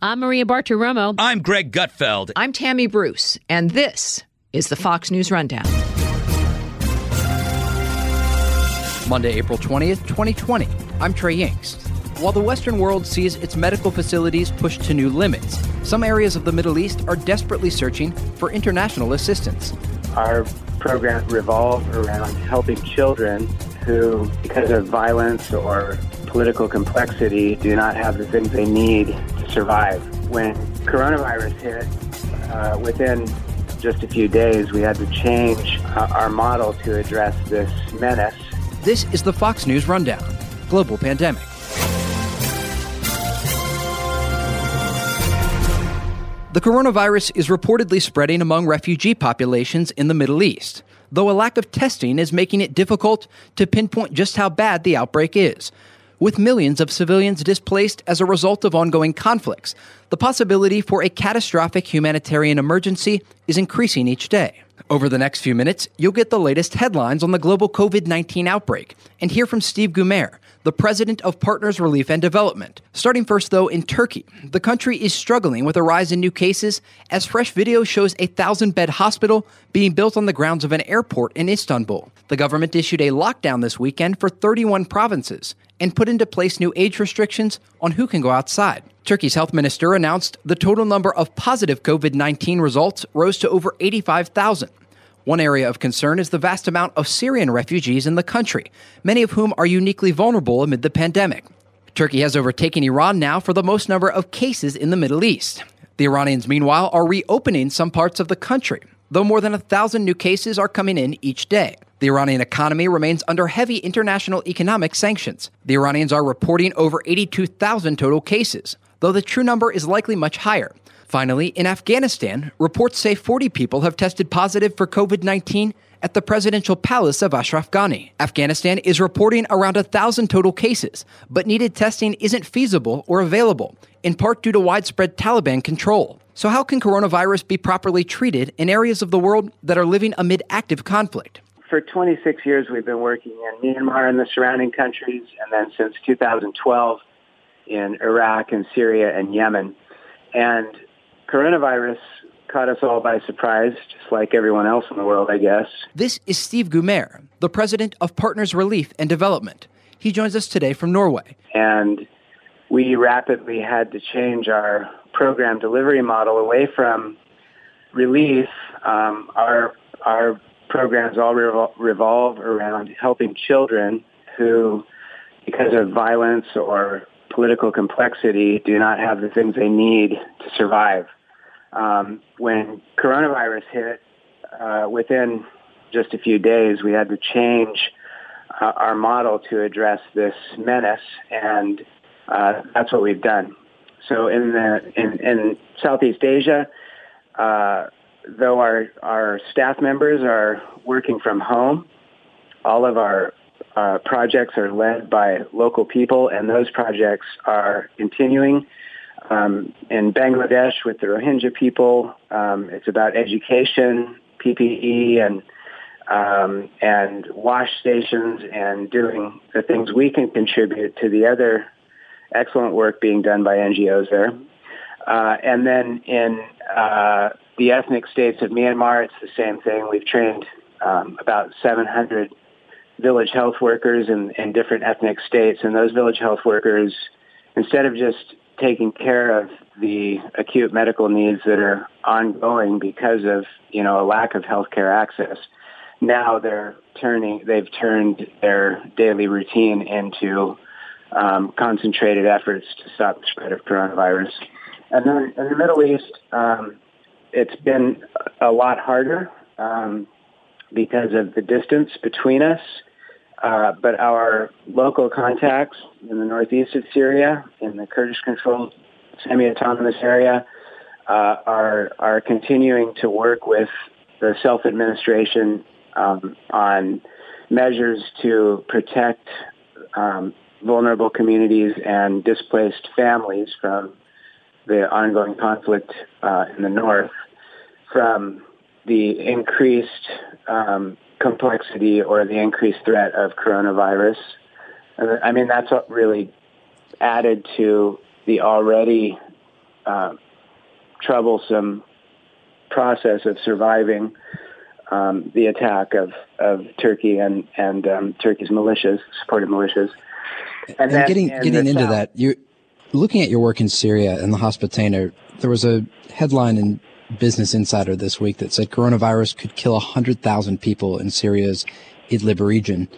I'm Maria Bartiromo. I'm Greg Gutfeld. I'm Tammy Bruce, and this is the Fox News Rundown. Monday, April 20th, 2020. I'm Trey Yingst. While the Western world sees its medical facilities pushed to new limits, some areas of the Middle East are desperately searching for international assistance. Our programs revolve around helping children who, because of violence or political complexity, do not have the things they need to survive. When coronavirus hit, uh, within just a few days, we had to change uh, our model to address this menace. This is the Fox News Rundown Global Pandemic. The coronavirus is reportedly spreading among refugee populations in the Middle East, though a lack of testing is making it difficult to pinpoint just how bad the outbreak is. With millions of civilians displaced as a result of ongoing conflicts, the possibility for a catastrophic humanitarian emergency is increasing each day. Over the next few minutes, you'll get the latest headlines on the global COVID 19 outbreak and hear from Steve Gumaer, the president of Partners Relief and Development. Starting first, though, in Turkey, the country is struggling with a rise in new cases as fresh video shows a thousand bed hospital being built on the grounds of an airport in Istanbul. The government issued a lockdown this weekend for 31 provinces and put into place new age restrictions on who can go outside. Turkey's health minister announced the total number of positive COVID 19 results rose to over 85,000. One area of concern is the vast amount of Syrian refugees in the country, many of whom are uniquely vulnerable amid the pandemic. Turkey has overtaken Iran now for the most number of cases in the Middle East. The Iranians, meanwhile, are reopening some parts of the country, though more than a thousand new cases are coming in each day. The Iranian economy remains under heavy international economic sanctions. The Iranians are reporting over 82,000 total cases, though the true number is likely much higher. Finally, in Afghanistan, reports say 40 people have tested positive for COVID 19 at the presidential palace of Ashraf Ghani. Afghanistan is reporting around a thousand total cases, but needed testing isn't feasible or available, in part due to widespread Taliban control. So, how can coronavirus be properly treated in areas of the world that are living amid active conflict? for 26 years, we've been working in Myanmar and the surrounding countries, and then since 2012 in Iraq and Syria and Yemen. And coronavirus caught us all by surprise, just like everyone else in the world, I guess. This is Steve Gumaer, the president of Partners Relief and Development. He joins us today from Norway. And we rapidly had to change our program delivery model away from relief. Um, our our programs all revol- revolve around helping children who, because of violence or political complexity, do not have the things they need to survive. Um, when coronavirus hit, uh, within just a few days, we had to change uh, our model to address this menace, and uh, that's what we've done. So in the in, in Southeast Asia, uh, though our, our staff members are working from home, all of our uh, projects are led by local people, and those projects are continuing. Um, in Bangladesh with the Rohingya people, um, it's about education, PPE, and um, and wash stations, and doing the things we can contribute to the other excellent work being done by NGOs there. Uh, and then in uh, the ethnic states of Myanmar, it's the same thing. We've trained um, about 700 village health workers in, in different ethnic states, and those village health workers, instead of just taking care of the acute medical needs that are ongoing because of you know a lack of healthcare access, now they're turning they've turned their daily routine into um, concentrated efforts to stop the spread of coronavirus. And then in the Middle East, um, it's been a lot harder um, because of the distance between us. Uh, but our local contacts in the northeast of Syria, in the Kurdish-controlled semi-autonomous area, uh, are are continuing to work with the self-administration um, on measures to protect um, vulnerable communities and displaced families from the ongoing conflict uh, in the north from the increased um, complexity or the increased threat of coronavirus. I mean, that's what really added to the already uh, troublesome process of surviving um, the attack of, of Turkey and and um, Turkey's militias, supported militias. And, and then, getting getting into south, that, you looking at your work in Syria and the Hospitainer. There was a headline in Business Insider this week that said coronavirus could kill 100,000 people in Syria's Idlib region.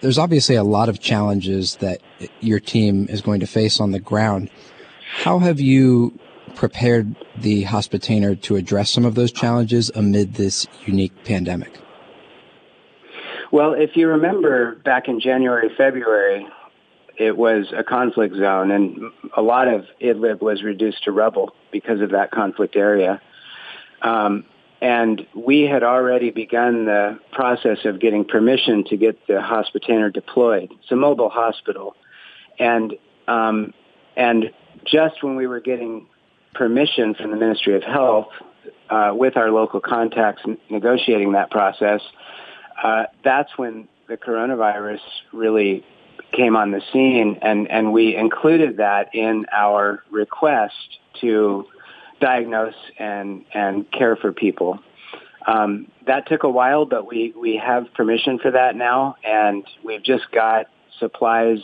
There's obviously a lot of challenges that your team is going to face on the ground. How have you prepared the Hospitainer to address some of those challenges amid this unique pandemic? Well, if you remember back in January, February, it was a conflict zone, and a lot of Idlib was reduced to rubble because of that conflict area. Um, and we had already begun the process of getting permission to get the Hospitainer deployed. It's a mobile hospital, and um, and just when we were getting permission from the Ministry of Health uh, with our local contacts negotiating that process, uh, that's when the coronavirus really came on the scene, and, and we included that in our request to diagnose and, and care for people. Um, that took a while, but we, we have permission for that now, and we've just got supplies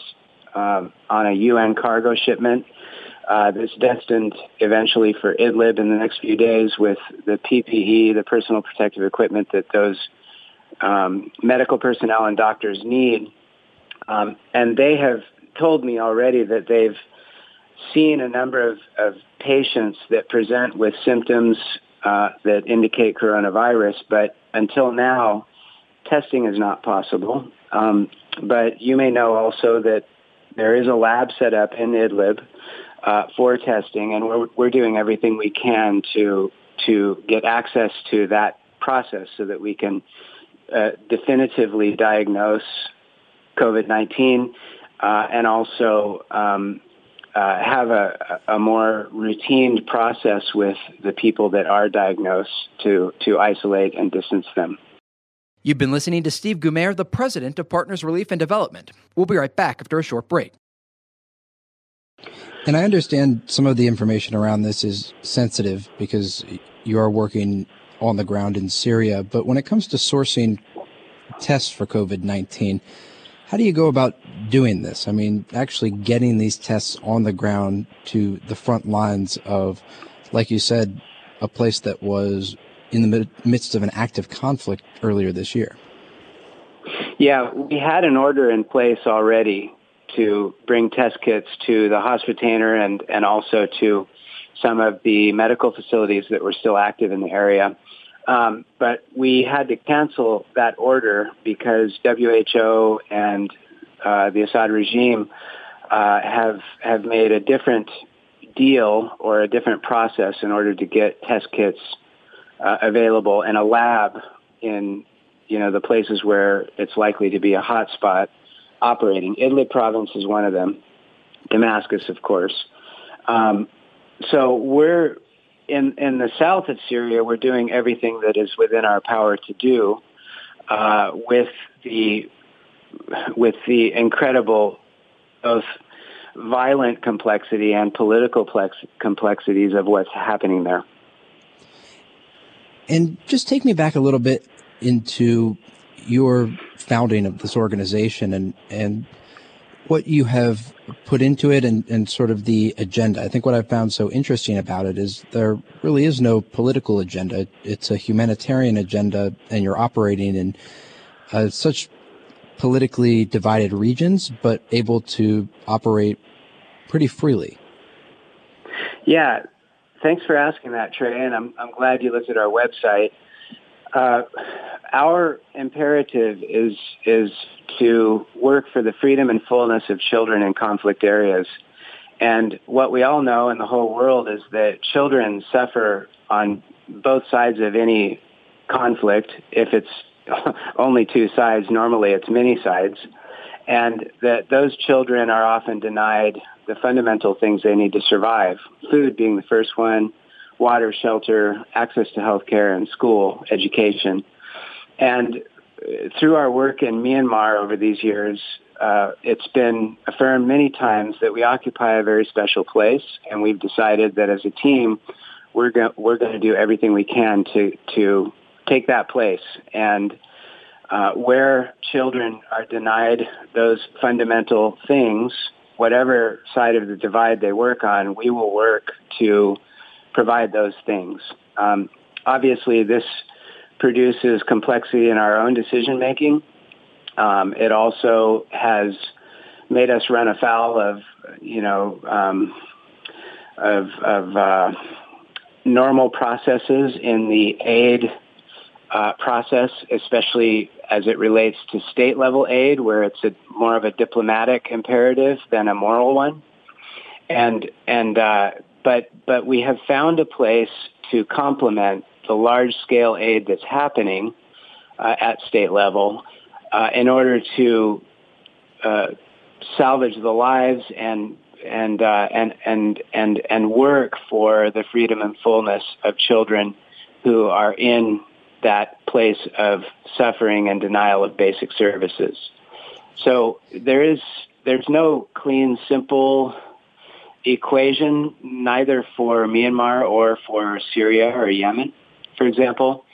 um, on a UN cargo shipment uh, that's destined eventually for Idlib in the next few days with the PPE, the personal protective equipment that those um, medical personnel and doctors need um, and they have told me already that they've seen a number of, of patients that present with symptoms uh, that indicate coronavirus, but until now, testing is not possible. Um, but you may know also that there is a lab set up in Idlib uh, for testing, and we're, we're doing everything we can to to get access to that process so that we can uh, definitively diagnose COVID-19 uh, and also um, uh, have a, a, more routine process with the people that are diagnosed to, to isolate and distance them. You've been listening to Steve Gumaer, the president of Partners Relief and Development. We'll be right back after a short break. And I understand some of the information around this is sensitive because you are working on the ground in Syria. But when it comes to sourcing tests for COVID 19, how do you go about doing this? I mean, actually getting these tests on the ground to the front lines of, like you said, a place that was in the midst of an active conflict earlier this year. Yeah, we had an order in place already to bring test kits to the Hospitainer and, and also to some of the medical facilities that were still active in the area. Um, but we had to cancel that order because WHO and uh, the Assad regime uh, have have made a different deal or a different process in order to get test kits uh, available in a lab in you know the places where it's likely to be a hotspot operating. Idlib province is one of them. Damascus, of course. Um, so we're in in the south of Syria, we're doing everything that is within our power to do uh, with the with the incredible both violent complexity and political plex- complexities of what's happening there. And just take me back a little bit into your founding of this organization and and what you have put into it and, and sort of the agenda. I think what I've found so interesting about it is there really is no political agenda. It's a humanitarian agenda, and you're operating in uh, such politically divided regions, but able to operate pretty freely. Yeah, thanks for asking that, Trey, and I'm, I'm glad you looked at our website. Uh, our imperative is is to work for the freedom and fullness of children in conflict areas. And what we all know in the whole world is that children suffer on both sides of any conflict. If it's only two sides, normally it's many sides. And that those children are often denied the fundamental things they need to survive, food being the first one, water, shelter, access to health care and school, education. And through our work in Myanmar over these years, uh, it's been affirmed many times that we occupy a very special place, and we've decided that as a team, we're going we're going to do everything we can to to take that place. And uh, where children are denied those fundamental things, whatever side of the divide they work on, we will work to provide those things. Um, obviously, this produces complexity in our own decision making. Um, it also has made us run afoul of, you know, um, of, of uh, normal processes in the aid uh, process, especially as it relates to state level aid, where it's a, more of a diplomatic imperative than a moral one. And and uh, but but we have found a place to complement the large scale aid that's happening uh, at state level uh, in order to uh, salvage the lives and and uh, and and and and work for the freedom and fullness of children who are in that place of suffering and denial of basic services. So there is there's no clean, simple equation, neither for Myanmar or for Syria or Yemen, for example.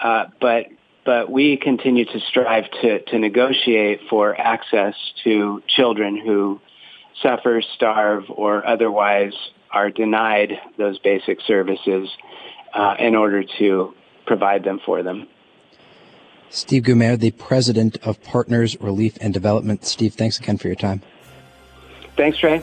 Uh, but but we continue to strive to, to negotiate for access to children who suffer, starve, or otherwise are denied those basic services uh, in order to provide them for them. Steve Gumaer, the president of Partners Relief and Development. Steve, thanks again for your time. Thanks, Trey.